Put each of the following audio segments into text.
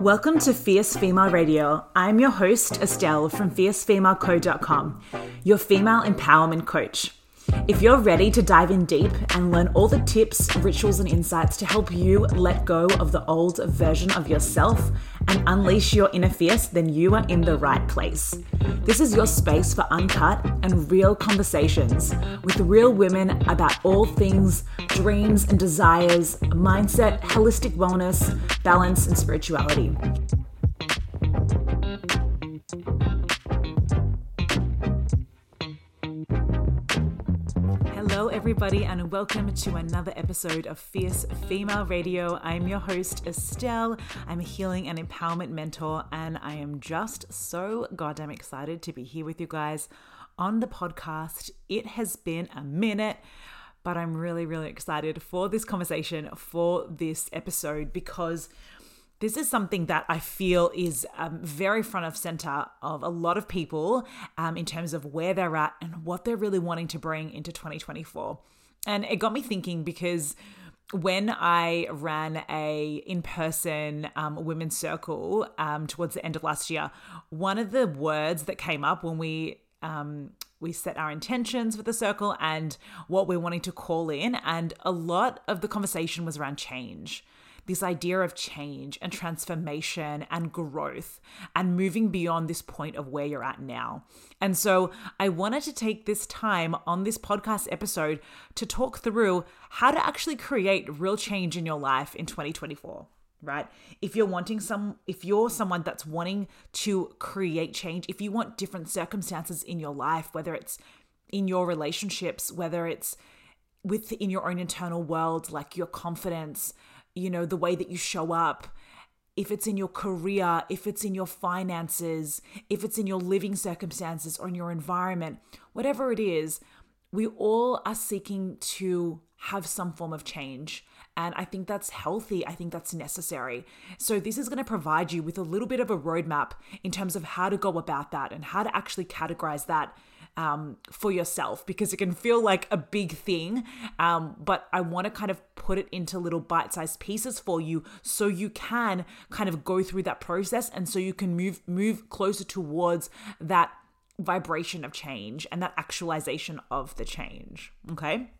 Welcome to Fierce Female Radio. I'm your host, Estelle from fiercefemaleco.com, your female empowerment coach. If you're ready to dive in deep and learn all the tips, rituals, and insights to help you let go of the old version of yourself and unleash your inner fierce, then you are in the right place. This is your space for uncut and real conversations with real women about all things dreams and desires, mindset, holistic wellness, balance, and spirituality. Everybody, and welcome to another episode of Fierce Female Radio. I'm your host, Estelle. I'm a healing and empowerment mentor, and I am just so goddamn excited to be here with you guys on the podcast. It has been a minute, but I'm really, really excited for this conversation, for this episode, because this is something that I feel is um, very front of center of a lot of people um, in terms of where they're at and what they're really wanting to bring into 2024. And it got me thinking because when I ran a in-person um, women's circle um, towards the end of last year, one of the words that came up when we um, we set our intentions for the circle and what we're wanting to call in, and a lot of the conversation was around change this idea of change and transformation and growth and moving beyond this point of where you're at now. And so I wanted to take this time on this podcast episode to talk through how to actually create real change in your life in 2024 right if you're wanting some if you're someone that's wanting to create change if you want different circumstances in your life whether it's in your relationships whether it's within your own internal world like your confidence you know, the way that you show up, if it's in your career, if it's in your finances, if it's in your living circumstances or in your environment, whatever it is, we all are seeking to have some form of change. And I think that's healthy. I think that's necessary. So, this is going to provide you with a little bit of a roadmap in terms of how to go about that and how to actually categorize that um, for yourself because it can feel like a big thing. Um, but I want to kind of put it into little bite sized pieces for you so you can kind of go through that process and so you can move move closer towards that vibration of change and that actualization of the change. Okay.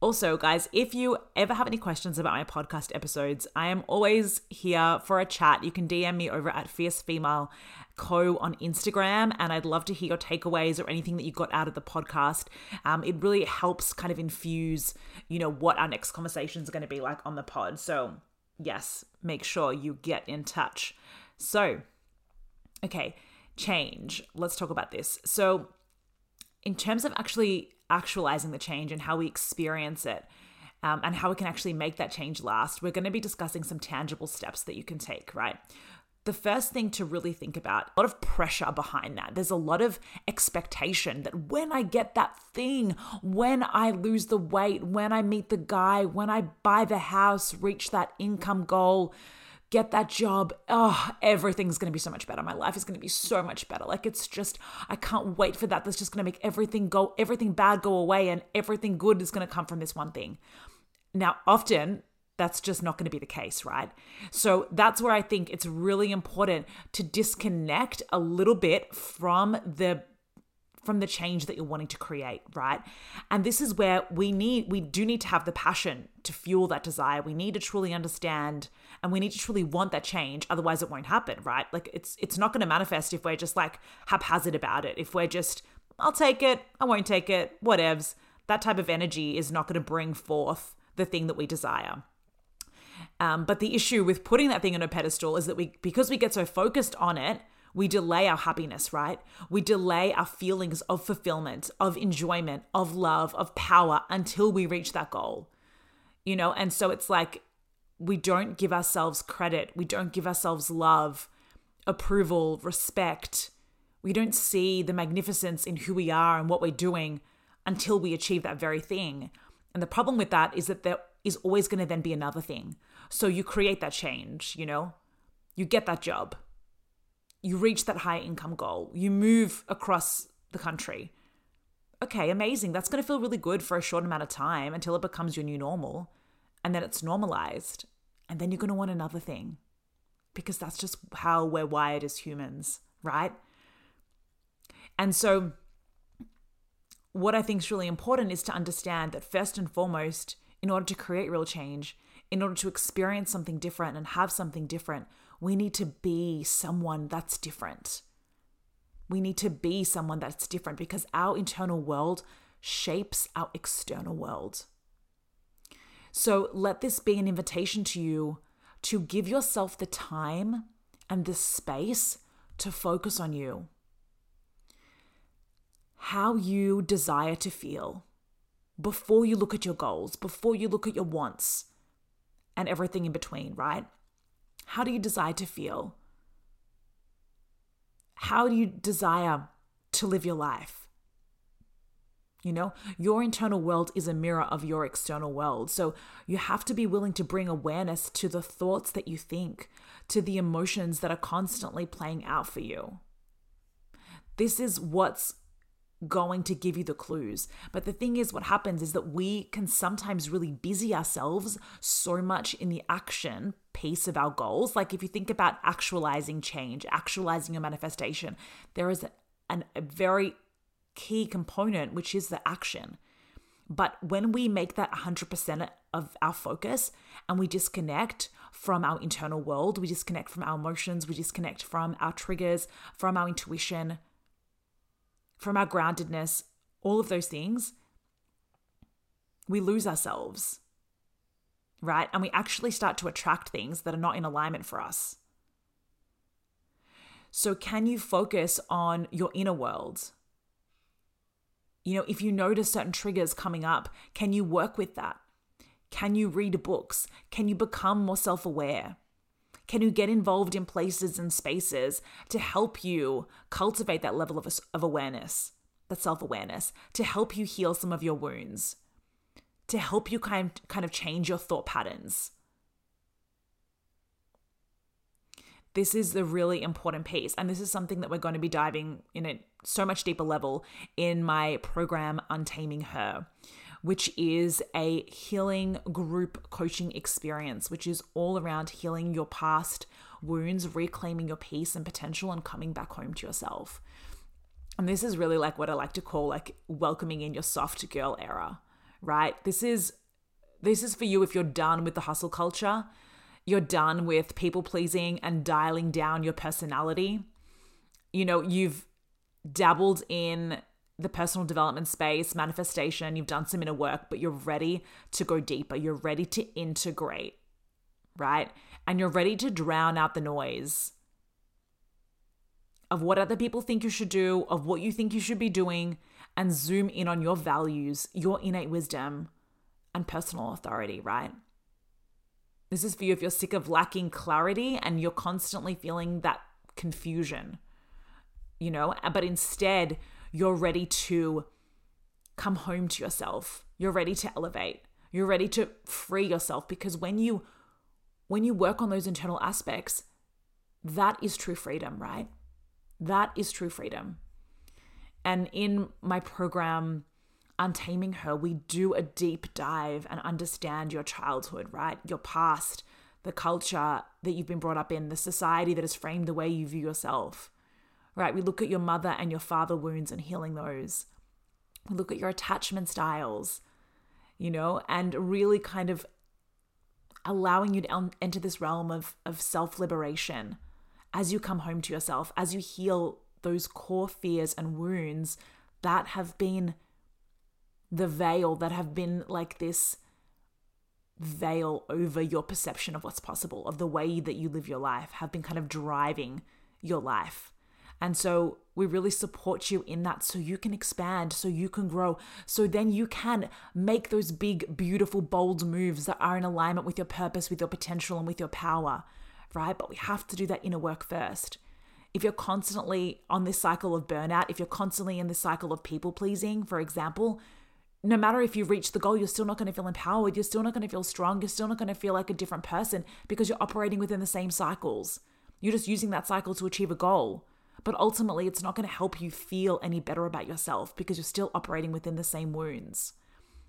Also, guys, if you ever have any questions about my podcast episodes, I am always here for a chat. You can DM me over at Fierce Female Co on Instagram, and I'd love to hear your takeaways or anything that you got out of the podcast. Um, it really helps kind of infuse, you know, what our next conversations are going to be like on the pod. So, yes, make sure you get in touch. So, okay, change. Let's talk about this. So, in terms of actually actualizing the change and how we experience it, um, and how we can actually make that change last, we're going to be discussing some tangible steps that you can take, right? The first thing to really think about a lot of pressure behind that. There's a lot of expectation that when i get that thing when i lose the weight when i meet the guy when i buy the house reach that income goal get that job oh everything's to be so much better. My life is to be so much better. Like it's just i can't wait for that. That's just to make everything go everything bad go away and everything good is to come from this one thing. Now often that's just not going to be the case, right? So that's where I think it's really important to disconnect a little bit from the from the change that you're wanting to create, right? And this is where we need we do need to have the passion to fuel that desire. We need to truly understand and we need to truly want that change otherwise it won't happen, right? Like it's it's not going to manifest if we're just like haphazard about it. If we're just I'll take it, I won't take it, whatevs. That type of energy is not going to bring forth the thing that we desire. Um, but the issue with putting that thing on a pedestal is that we, because we get so focused on it, we delay our happiness, right? We delay our feelings of fulfillment, of enjoyment, of love, of power until we reach that goal. You know, and so it's like we don't give ourselves credit, we don't give ourselves love, approval, respect. We don't see the magnificence in who we are and what we're doing until we achieve that very thing. And the problem with that is that there is always going to then be another thing. So you create that change, you know? You get that job. You reach that high income goal. You move across the country. Okay, amazing. That's going to feel really good for a short amount of time until it becomes your new normal. And then it's normalized. And then you're going to want another thing. because that's just how we're wired as humans, right? And so, what I think is really important is to understand that first and foremost, in order to create real change, in order to experience something different and have something different, we need to be someone that's different. We need to be someone that's different because our internal world shapes our external world. So let this be an invitation to you to give yourself the time and the space to focus on you. How you desire to feel before you look at your goals, before you look at your wants and everything in between, right? How do you desire to feel? How do you desire to live your life? You know, your internal world is a mirror of your external world. So you have to be willing to bring awareness to the thoughts that you think, to the emotions that are constantly playing out for you. This is what's going to give you the clues. But the thing is, what happens is that we can sometimes really busy ourselves so much in the action piece of our goals. Like if you think about actualizing change, actualizing your manifestation, there is an, a very key component, which is the action. But when we make that 100% of our focus and we disconnect from our internal world, we disconnect from our emotions, we disconnect from our triggers, from our intuition, from our groundedness, all of those things, we lose ourselves, right? And we actually start to attract things that are not in alignment for us. So, can you focus on your inner world? You know, if you notice certain triggers coming up, can you work with that? Can you read books? Can you become more self aware? Can you get involved in places and spaces to help you cultivate that level of, of awareness, that self awareness, to help you heal some of your wounds, to help you kind, kind of change your thought patterns? This is the really important piece. And this is something that we're going to be diving in a so much deeper level in my program, Untaming Her which is a healing group coaching experience, which is all around healing your past wounds, reclaiming your peace and potential, and coming back home to yourself. And this is really like what I like to call like welcoming in your soft girl era, right? This is this is for you if you're done with the hustle culture, you're done with people pleasing and dialing down your personality. You know, you've dabbled in the personal development space, manifestation, you've done some inner work, but you're ready to go deeper. You're ready to integrate, right? And you're ready to drown out the noise of what other people think you should do, of what you think you should be doing, and zoom in on your values, your innate wisdom, and personal authority, right? This is for you if you're sick of lacking clarity and you're constantly feeling that confusion, you know, but instead, you're ready to come home to yourself. You're ready to elevate. You're ready to free yourself because when you when you work on those internal aspects, that is true freedom, right? That is true freedom. And in my program Untaming Her, we do a deep dive and understand your childhood, right? Your past, the culture that you've been brought up in, the society that has framed the way you view yourself right? We look at your mother and your father wounds and healing those. We look at your attachment styles, you know, and really kind of allowing you to enter this realm of, of self liberation as you come home to yourself, as you heal those core fears and wounds that have been the veil, that have been like this veil over your perception of what's possible, of the way that you live your life, have been kind of driving your life. And so we really support you in that so you can expand, so you can grow, so then you can make those big, beautiful, bold moves that are in alignment with your purpose, with your potential, and with your power, right? But we have to do that inner work first. If you're constantly on this cycle of burnout, if you're constantly in this cycle of people pleasing, for example, no matter if you reach the goal, you're still not going to feel empowered. You're still not going to feel strong. You're still not going to feel like a different person because you're operating within the same cycles. You're just using that cycle to achieve a goal but ultimately it's not going to help you feel any better about yourself because you're still operating within the same wounds.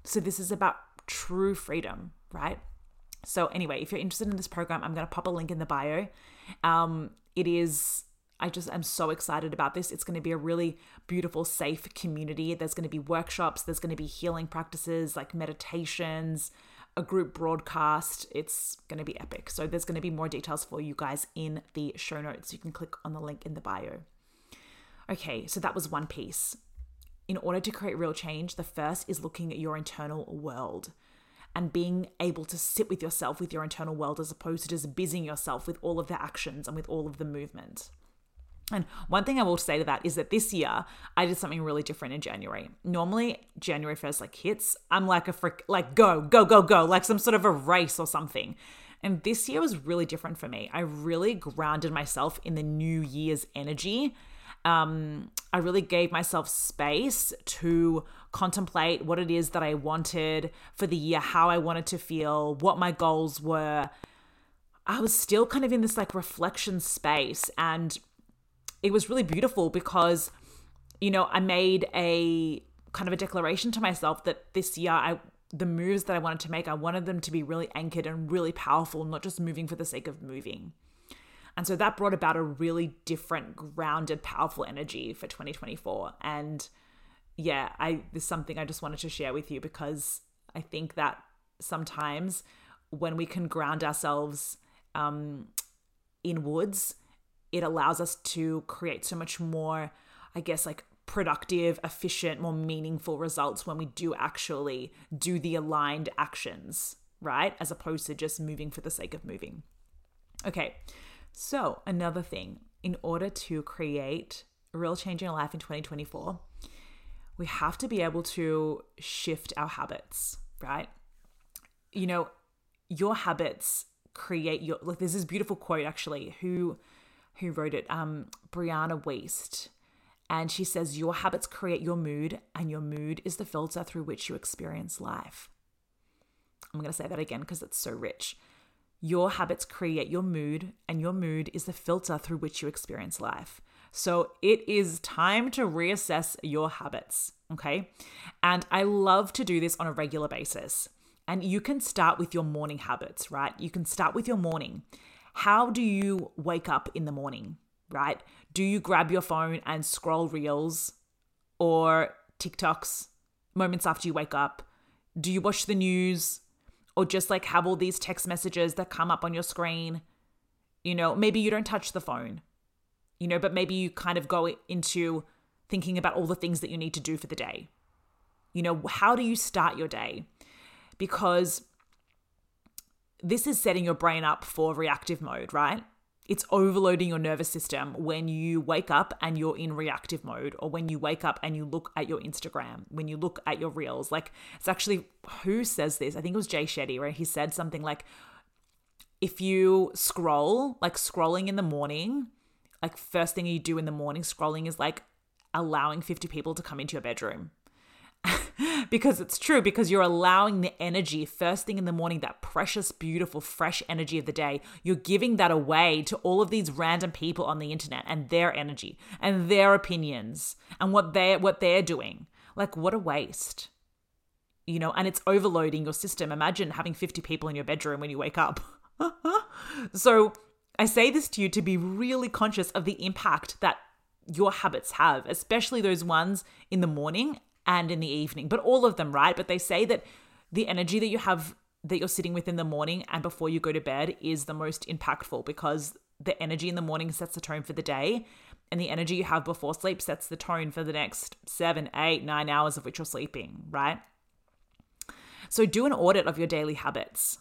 So this is about true freedom, right? So, anyway, if you're interested in this program, I'm going to pop a link in the bio. Um, it is I just am so excited about this. It's going to be a really beautiful, safe community. There's going to be workshops, there's going to be healing practices like meditations, a group broadcast. It's going to be epic. So there's going to be more details for you guys in the show notes. You can click on the link in the bio. Okay, so that was one piece. In order to create real change, the first is looking at your internal world and being able to sit with yourself with your internal world as opposed to just busying yourself with all of the actions and with all of the movement. And one thing I will say to that is that this year I did something really different in January. Normally January 1st like hits, I'm like a frick like go, go, go, go, like some sort of a race or something. And this year was really different for me. I really grounded myself in the new year's energy. Um, I really gave myself space to contemplate what it is that I wanted for the year, how I wanted to feel, what my goals were. I was still kind of in this like reflection space and it was really beautiful because, you know, I made a kind of a declaration to myself that this year I the moves that I wanted to make, I wanted them to be really anchored and really powerful, not just moving for the sake of moving. And so that brought about a really different, grounded, powerful energy for 2024. And yeah, I there's something I just wanted to share with you because I think that sometimes when we can ground ourselves um, inwards, it allows us to create so much more, I guess, like productive, efficient, more meaningful results when we do actually do the aligned actions, right? As opposed to just moving for the sake of moving. Okay, so another thing, in order to create a real change in life in 2024, we have to be able to shift our habits, right? You know, your habits create your like there's this beautiful quote actually who who wrote it, um, Brianna Wiest. And she says, Your habits create your mood, and your mood is the filter through which you experience life. I'm going to say that again because it's so rich. Your habits create your mood, and your mood is the filter through which you experience life. So it is time to reassess your habits, okay? And I love to do this on a regular basis. And you can start with your morning habits, right? You can start with your morning. How do you wake up in the morning, right? Do you grab your phone and scroll reels or TikToks moments after you wake up? Do you watch the news or just like have all these text messages that come up on your screen? You know, maybe you don't touch the phone, you know, but maybe you kind of go into thinking about all the things that you need to do for the day. You know, how do you start your day? Because this is setting your brain up for reactive mode, right? It's overloading your nervous system when you wake up and you're in reactive mode, or when you wake up and you look at your Instagram, when you look at your reels. Like, it's actually who says this? I think it was Jay Shetty, where he said something like, if you scroll, like scrolling in the morning, like first thing you do in the morning, scrolling is like allowing 50 people to come into your bedroom. because it's true, because you're allowing the energy first thing in the morning, that precious, beautiful, fresh energy of the day, you're giving that away to all of these random people on the internet and their energy and their opinions and what they're what they're doing. Like what a waste. You know, and it's overloading your system. Imagine having 50 people in your bedroom when you wake up. so I say this to you to be really conscious of the impact that your habits have, especially those ones in the morning and in the evening, but all of them, right? But they say that the energy that you have that you're sitting with in the morning and before you go to bed is the most impactful because the energy in the morning sets the tone for the day and the energy you have before sleep sets the tone for the next seven, eight, nine hours of which you're sleeping, right? So do an audit of your daily habits.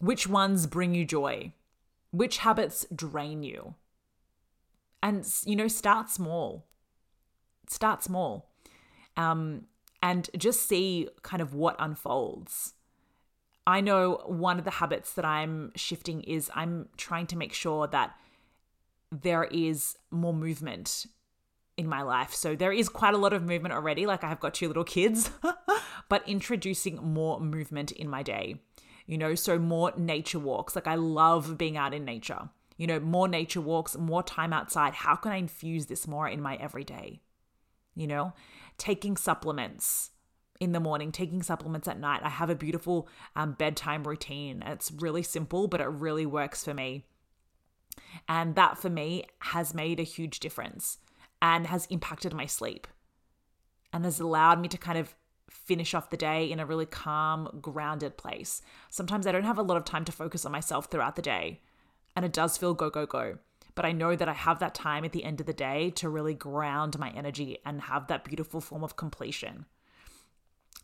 Which ones bring you joy? Which habits drain you? And, you know, start small. Start small um, and just see kind of what unfolds. I know one of the habits that I'm shifting is I'm trying to make sure that there is more movement in my life. So there is quite a lot of movement already. Like I have got two little kids, but introducing more movement in my day. You know, so more nature walks. Like I love being out in nature. You know, more nature walks, more time outside. How can I infuse this more in my everyday? You know, taking supplements, in the morning, taking supplements at night. I have a beautiful um, bedtime routine. It's really simple, but it really works for me. And that for me has made a huge difference and has impacted my sleep and has allowed me to kind of finish off the day in a really calm, grounded place. Sometimes I don't have a lot of time to focus on myself throughout the day, and it does feel go, go, go. But I know that I have that time at the end of the day to really ground my energy and have that beautiful form of completion.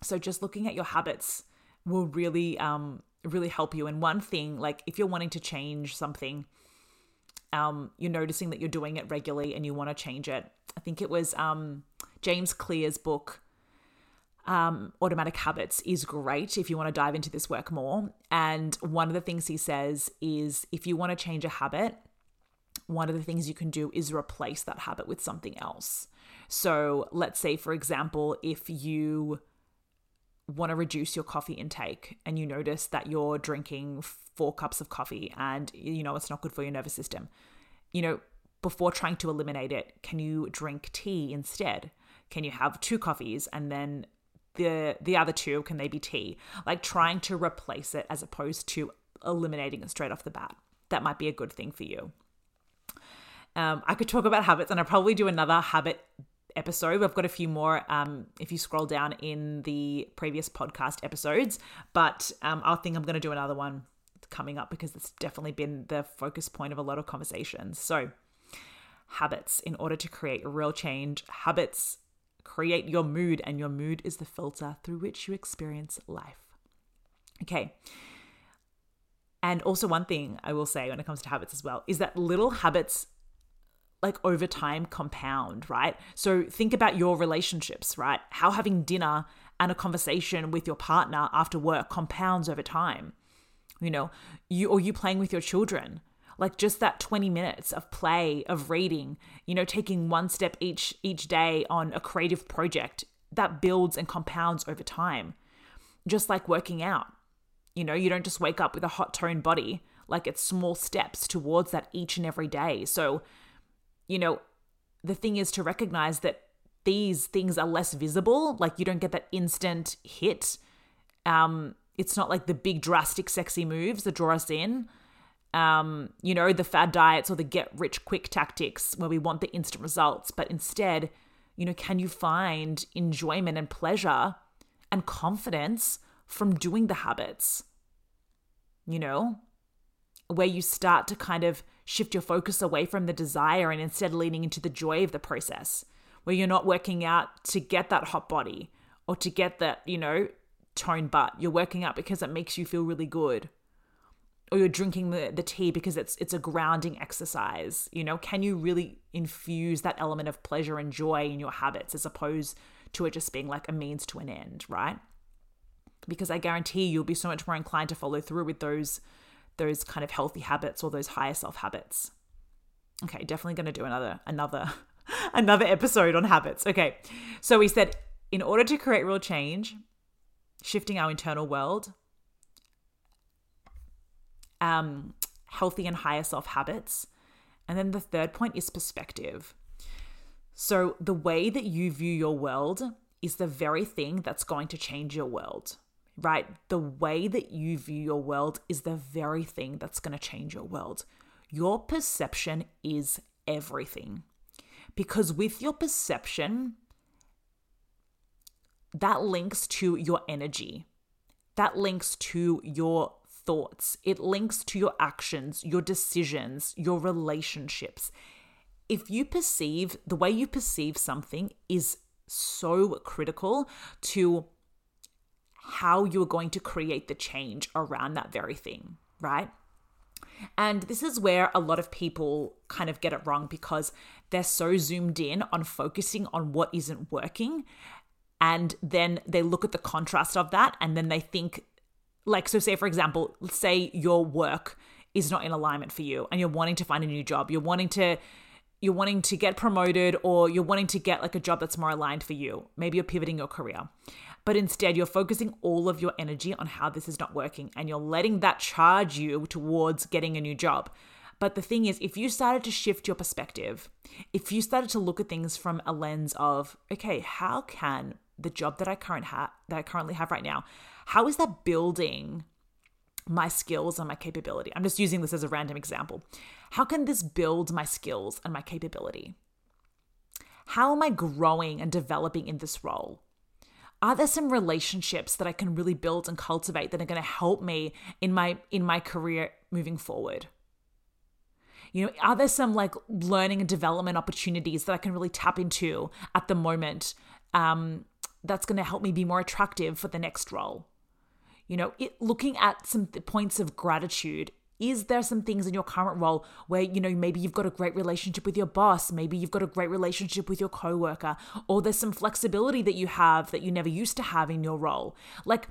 So just looking at your habits will really, um, really help you. And one thing, like if you're wanting to change something, um, you're noticing that you're doing it regularly and you want to change it. I think it was um, James Clear's book, um, Automatic Habits, is great if you want to dive into this work more. And one of the things he says is if you want to change a habit, one of the things you can do is replace that habit with something else. So let's say, for example, if you want to reduce your coffee intake and you notice that you're drinking four cups of coffee and you know it's not good for your nervous system, you know, before trying to eliminate it, can you drink tea instead? Can you have two coffees and then the the other two can they be tea? Like trying to replace it as opposed to eliminating it straight off the bat. That might be a good thing for you. Um, I could talk about habits, and I probably do another habit episode. We've got a few more um, if you scroll down in the previous podcast episodes, but um, I think I'm going to do another one coming up because it's definitely been the focus point of a lot of conversations. So, habits in order to create real change, habits create your mood, and your mood is the filter through which you experience life. Okay. And also, one thing I will say when it comes to habits as well is that little habits like over time compound, right? So think about your relationships, right? How having dinner and a conversation with your partner after work compounds over time. You know, you or you playing with your children. Like just that 20 minutes of play, of reading, you know, taking one step each each day on a creative project that builds and compounds over time. Just like working out. You know, you don't just wake up with a hot toned body. Like it's small steps towards that each and every day. So you know, the thing is to recognize that these things are less visible. Like you don't get that instant hit. Um, it's not like the big drastic sexy moves that draw us in. Um, you know, the fad diets or the get rich quick tactics where we want the instant results, but instead, you know, can you find enjoyment and pleasure and confidence from doing the habits? You know, where you start to kind of shift your focus away from the desire and instead leaning into the joy of the process, where you're not working out to get that hot body or to get that, you know, toned butt. You're working out because it makes you feel really good. Or you're drinking the, the tea because it's it's a grounding exercise. You know, can you really infuse that element of pleasure and joy in your habits as opposed to it just being like a means to an end, right? Because I guarantee you'll be so much more inclined to follow through with those those kind of healthy habits or those higher self habits. Okay, definitely going to do another another another episode on habits. Okay. So we said in order to create real change, shifting our internal world, um, healthy and higher self habits. And then the third point is perspective. So the way that you view your world is the very thing that's going to change your world right? The way that you view your world is the very thing that's going to change your world. Your perception is everything. Because with your perception, that links to your energy, that links to your thoughts, it links to your actions, your decisions, your relationships. If you perceive the way you perceive something is so critical to how you're going to create the change around that very thing, right? And this is where a lot of people kind of get it wrong because they're so zoomed in on focusing on what isn't working. And then they look at the contrast of that and then they think, like, so say, for example, say your work is not in alignment for you and you're wanting to find a new job, you're wanting to you're wanting to get promoted or you're wanting to get like a job that's more aligned for you. Maybe you're pivoting your career but instead you're focusing all of your energy on how this is not working and you're letting that charge you towards getting a new job. But the thing is, if you started to shift your perspective, if you started to look at things from a lens of, okay, how can the job that I current ha- that I currently have right now, how is that building my skills and my capability? I'm just using this as a random example. How can this build my skills and my capability? How am I growing and developing in this role? Are there some relationships that I can really build and cultivate that are going to help me in my in my career moving forward? You know, are there some like learning and development opportunities that I can really tap into at the moment um, that's going to help me be more attractive for the next role? You know, it, looking at some points of gratitude is there some things in your current role where you know maybe you've got a great relationship with your boss maybe you've got a great relationship with your coworker or there's some flexibility that you have that you never used to have in your role? Like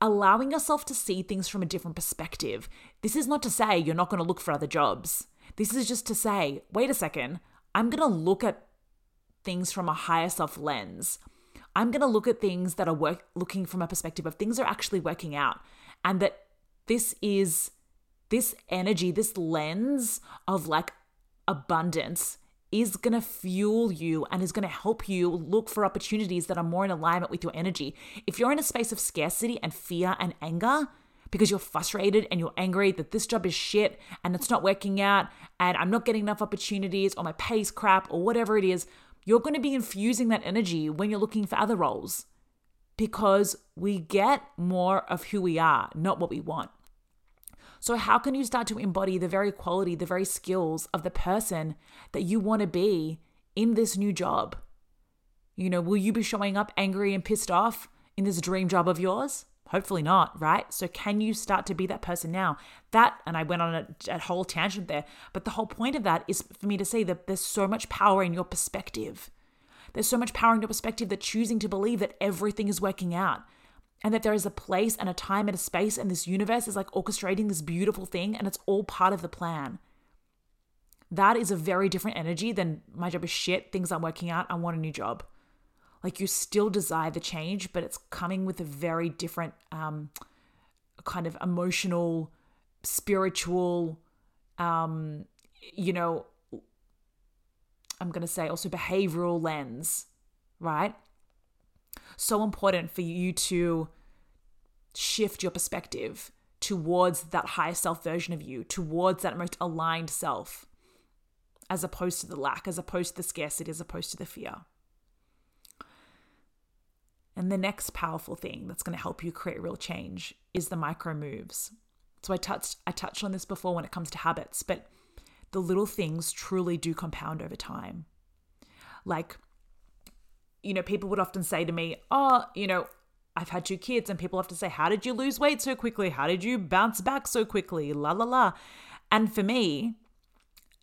allowing yourself to see things from a different perspective. This is not to say you're not going to look for other jobs. This is just to say wait a second i'm going to look at things from a higher self lens. I'm going to look at things that are work looking from a perspective of things are actually working out and that this is this energy, this lens of like abundance is going to fuel you and is going to help you look for opportunities that are more in alignment with your energy. If you're in a space of scarcity and fear and anger, because you're frustrated and you're angry that this job is shit and it's not working out and I'm not getting enough opportunities or my pay's crap or whatever it is, you're going to be infusing that energy when you're looking for other roles because we get more of who we are, not what we want. So, how can you start to embody the very quality, the very skills of the person that you want to be in this new job? You know, will you be showing up angry and pissed off in this dream job of yours? Hopefully not, right? So, can you start to be that person now? That, and I went on a, a, whole tangent there, but the whole point of that is for me to say that there's so much power in your perspective. There's so much power in your perspective that choosing to believe that everything is working out and that there is a place and a time and a space, and this universe is like orchestrating this beautiful thing, and it's all part of the plan. That is a very different energy than my job is shit, things aren't working out, I want a new job. Like you still desire the change, but it's coming with a very different um, kind of emotional, spiritual, um, you know, I'm going to say also behavioral lens, right? So important for you to shift your perspective towards that higher self version of you, towards that most aligned self, as opposed to the lack, as opposed to the scarcity, as opposed to the fear. And the next powerful thing that's going to help you create real change is the micro moves. So I touched I touched on this before when it comes to habits, but the little things truly do compound over time. Like you know, people would often say to me, "Oh, you know, I've had two kids and people have to say, "How did you lose weight so quickly? How did you bounce back so quickly?" la la la. And for me,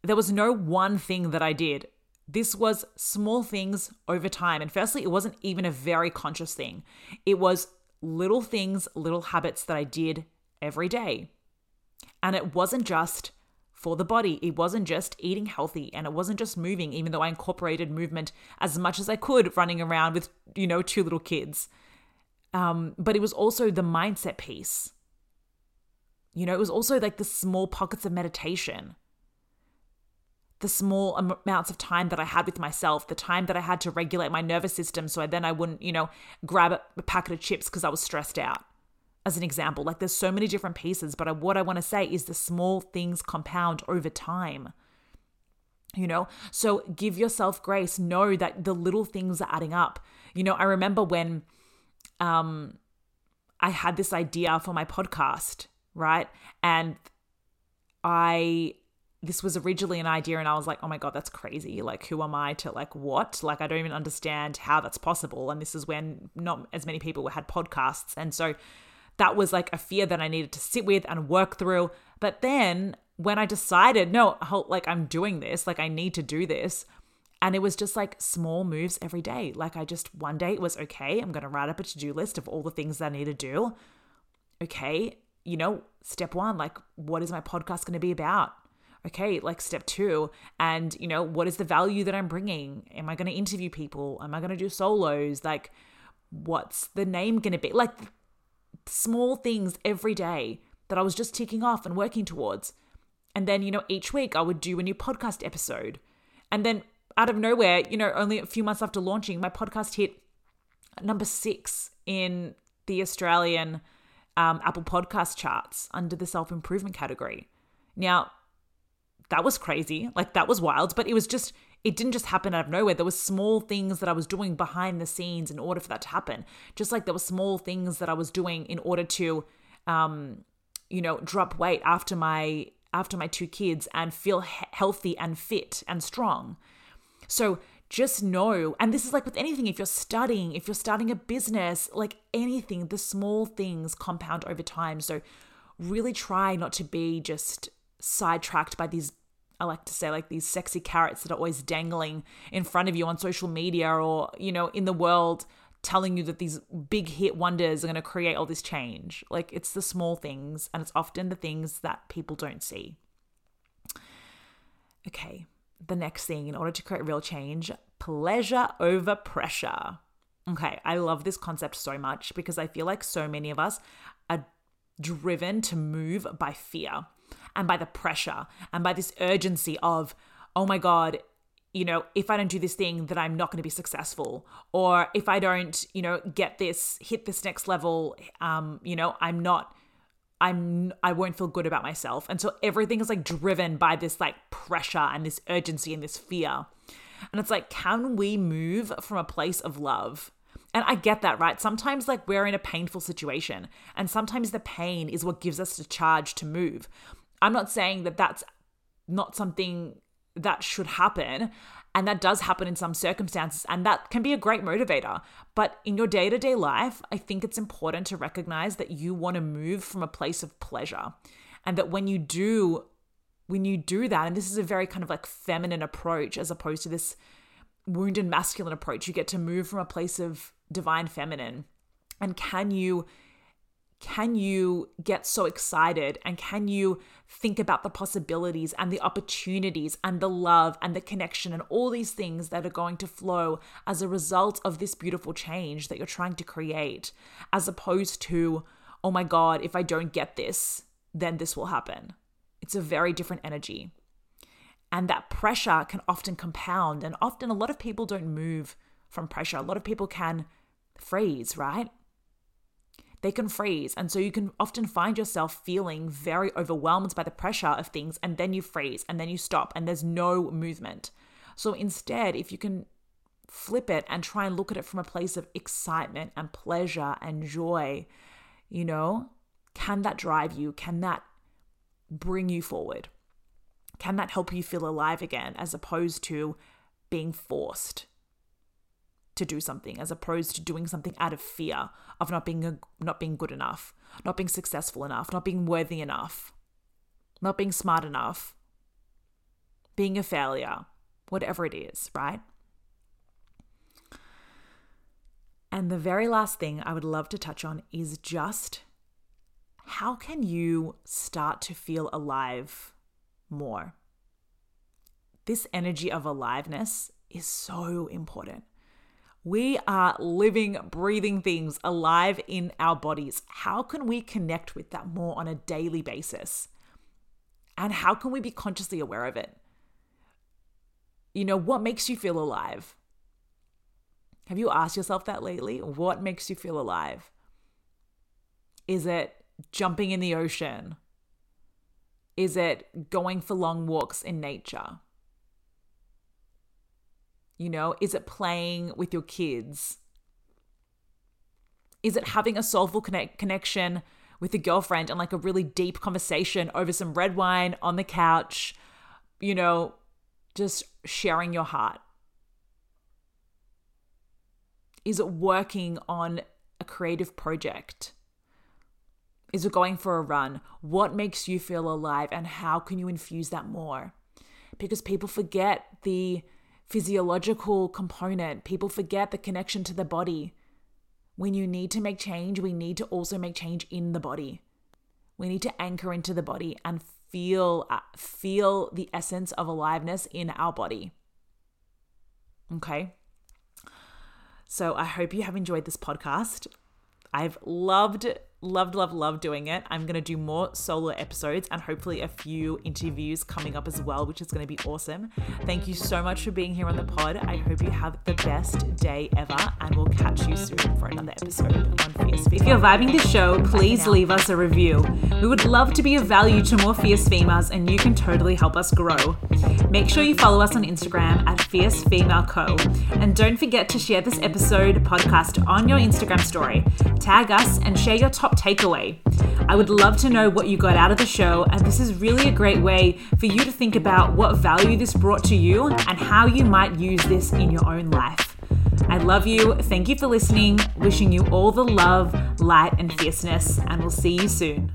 there was no one thing that I did this was small things over time. And firstly, it wasn't even a very conscious thing, it was little things, little habits that I did every day. And it wasn't just for the body, it wasn't just eating healthy and it wasn't just moving, even though I incorporated movement as much as I could running around with, you know, two little kids. Um, but it was also the mindset piece. You know, it was also like the small pockets of meditation the small amounts of time that I had with myself, the time that I had to regulate my nervous system so I, then I wouldn't, you know, grab a, packet of chips because I was stressed out. As an example, like there's so many different pieces, but I, what I want to say is the small things compound over time. You know, so give yourself grace. Know that the little things are adding up. You know, I remember when um I had this idea for my podcast, right? And I this was originally an idea and I was like, oh my God, that's crazy. Like, who am I to like what? Like, I don't even understand how that's possible. And this is when not as many people had podcasts. And so that was like a fear that I needed to sit with and work through. But then when I decided, no, like I'm doing this, like I need to do this. And it was just like small moves every day. Like I just, one day it was okay, I'm going to write up a to do list of all the things that I need to do. Okay, you know, step one, like what is my podcast going to be about? okay, like step two, and you know, what is the value that I'm bringing? Am I going to interview people? Am I going to do solos? Like, what's the name going to be? Like, small things every day that I was just ticking off and working towards. And then, you know, each week I would do a new podcast episode. And then out of nowhere, you know, only a few months after launching, my podcast hit number six in the Australian um, Apple Podcast charts under the self improvement category. Now, that was crazy. Like, that was wild, but it was just, it didn't just happen out of nowhere. There were small things that I was doing behind the scenes in order for that to happen. Just like there were small things that I was doing in order to, um, you know, drop weight after my after my two kids and feel he- healthy and fit and strong. So just know, and this is like with anything, if you're studying, if you're starting a business, like anything, the small things compound over time. So really try not to be just sidetracked by these, I like to say, like these sexy carrots that are always dangling in front of you on social media or, you know, in the world telling you that these big hit wonders are going to create all this change. Like it's the small things, and it's often the things that people don't see. Okay, the next thing in order to create real change pleasure over pressure. Okay, I love this concept so much because I feel like so many of us are driven to move by fear and by the pressure and by this urgency of, oh my God, you know, if I don't do this thing, that I'm not going to be successful. Or if I don't, you know, get this, hit this next level, um, you know, I'm not I'm I won't feel good about myself. And so everything is like driven by this like pressure and this urgency and this fear. And it's like can we move from a place of love? And I get that, right? Sometimes like we're in a painful situation and sometimes the pain is what gives us the charge to move. I'm not saying that that's not something that should happen. And that does happen in some circumstances, and that can be a great motivator. But in your day to day life, I think it's important to recognize that you want to move from a place of pleasure. And that when you do, when you do that, and this is a very kind of like feminine approach as opposed to this wounded masculine approach, you get to move from a place of divine feminine. And can you can you get so excited and can you think about the possibilities and the opportunities and the love and the connection and all these things that are going to flow as a result of this beautiful change that you're trying to create, as opposed to, oh my God, if I don't get this, then this will happen. It's a very different energy. And that pressure can often compound, and often a lot of people don't move from pressure. A lot of people can freeze, right? They can freeze. And so you can often find yourself feeling very overwhelmed by the pressure of things, and then you freeze, and then you stop, and there's no movement. So instead, if you can flip it and try and look at it from a place of excitement and pleasure and joy, you know, can that drive you? Can that bring you forward? Can that help you feel alive again as opposed to being forced? To do something as opposed to doing something out of fear of not being a, not being good enough, not being successful enough, not being worthy enough, not being smart enough, being a failure, whatever it is, right? And the very last thing I would love to touch on is just how can you start to feel alive more? This energy of aliveness is so important. We are living, breathing things alive in our bodies. How can we connect with that more on a daily basis? And how can we be consciously aware of it? You know, what makes you feel alive? Have you asked yourself that lately? What makes you feel alive? Is it jumping in the ocean? Is it going for long walks in nature? You know, is it playing with your kids? Is it having a soulful connect- connection with a girlfriend and like a really deep conversation over some red wine on the couch? You know, just sharing your heart. Is it working on a creative project? Is it going for a run? What makes you feel alive and how can you infuse that more? Because people forget the physiological component. People forget the connection to the body. When you need to make change, we need to also make change in the body. We need to anchor into the body and feel uh, feel the essence of aliveness in our body. Okay? So I hope you have enjoyed this podcast. I've loved loved, loved, loved doing it. I'm going to do more solo episodes and hopefully a few interviews coming up as well, which is going to be awesome. Thank you so much for being here on the pod. I hope you have the best day ever, and we'll catch you soon for another episode on Fierce Female. If you're vibing the show, please leave us a review. We would love to be of value to more fierce females, and you can totally help us grow. Make sure you follow us on Instagram at Fierce Female Co. And don't forget to share this episode podcast on your Instagram story. Tag us and share your top takeaway. I would love to know what you got out of the show, and this is really a great way for you to think about what value this brought to you and how you might use this in your own life. I love you. Thank you for listening. Wishing you all the love, light, and fierceness, and we'll see you soon.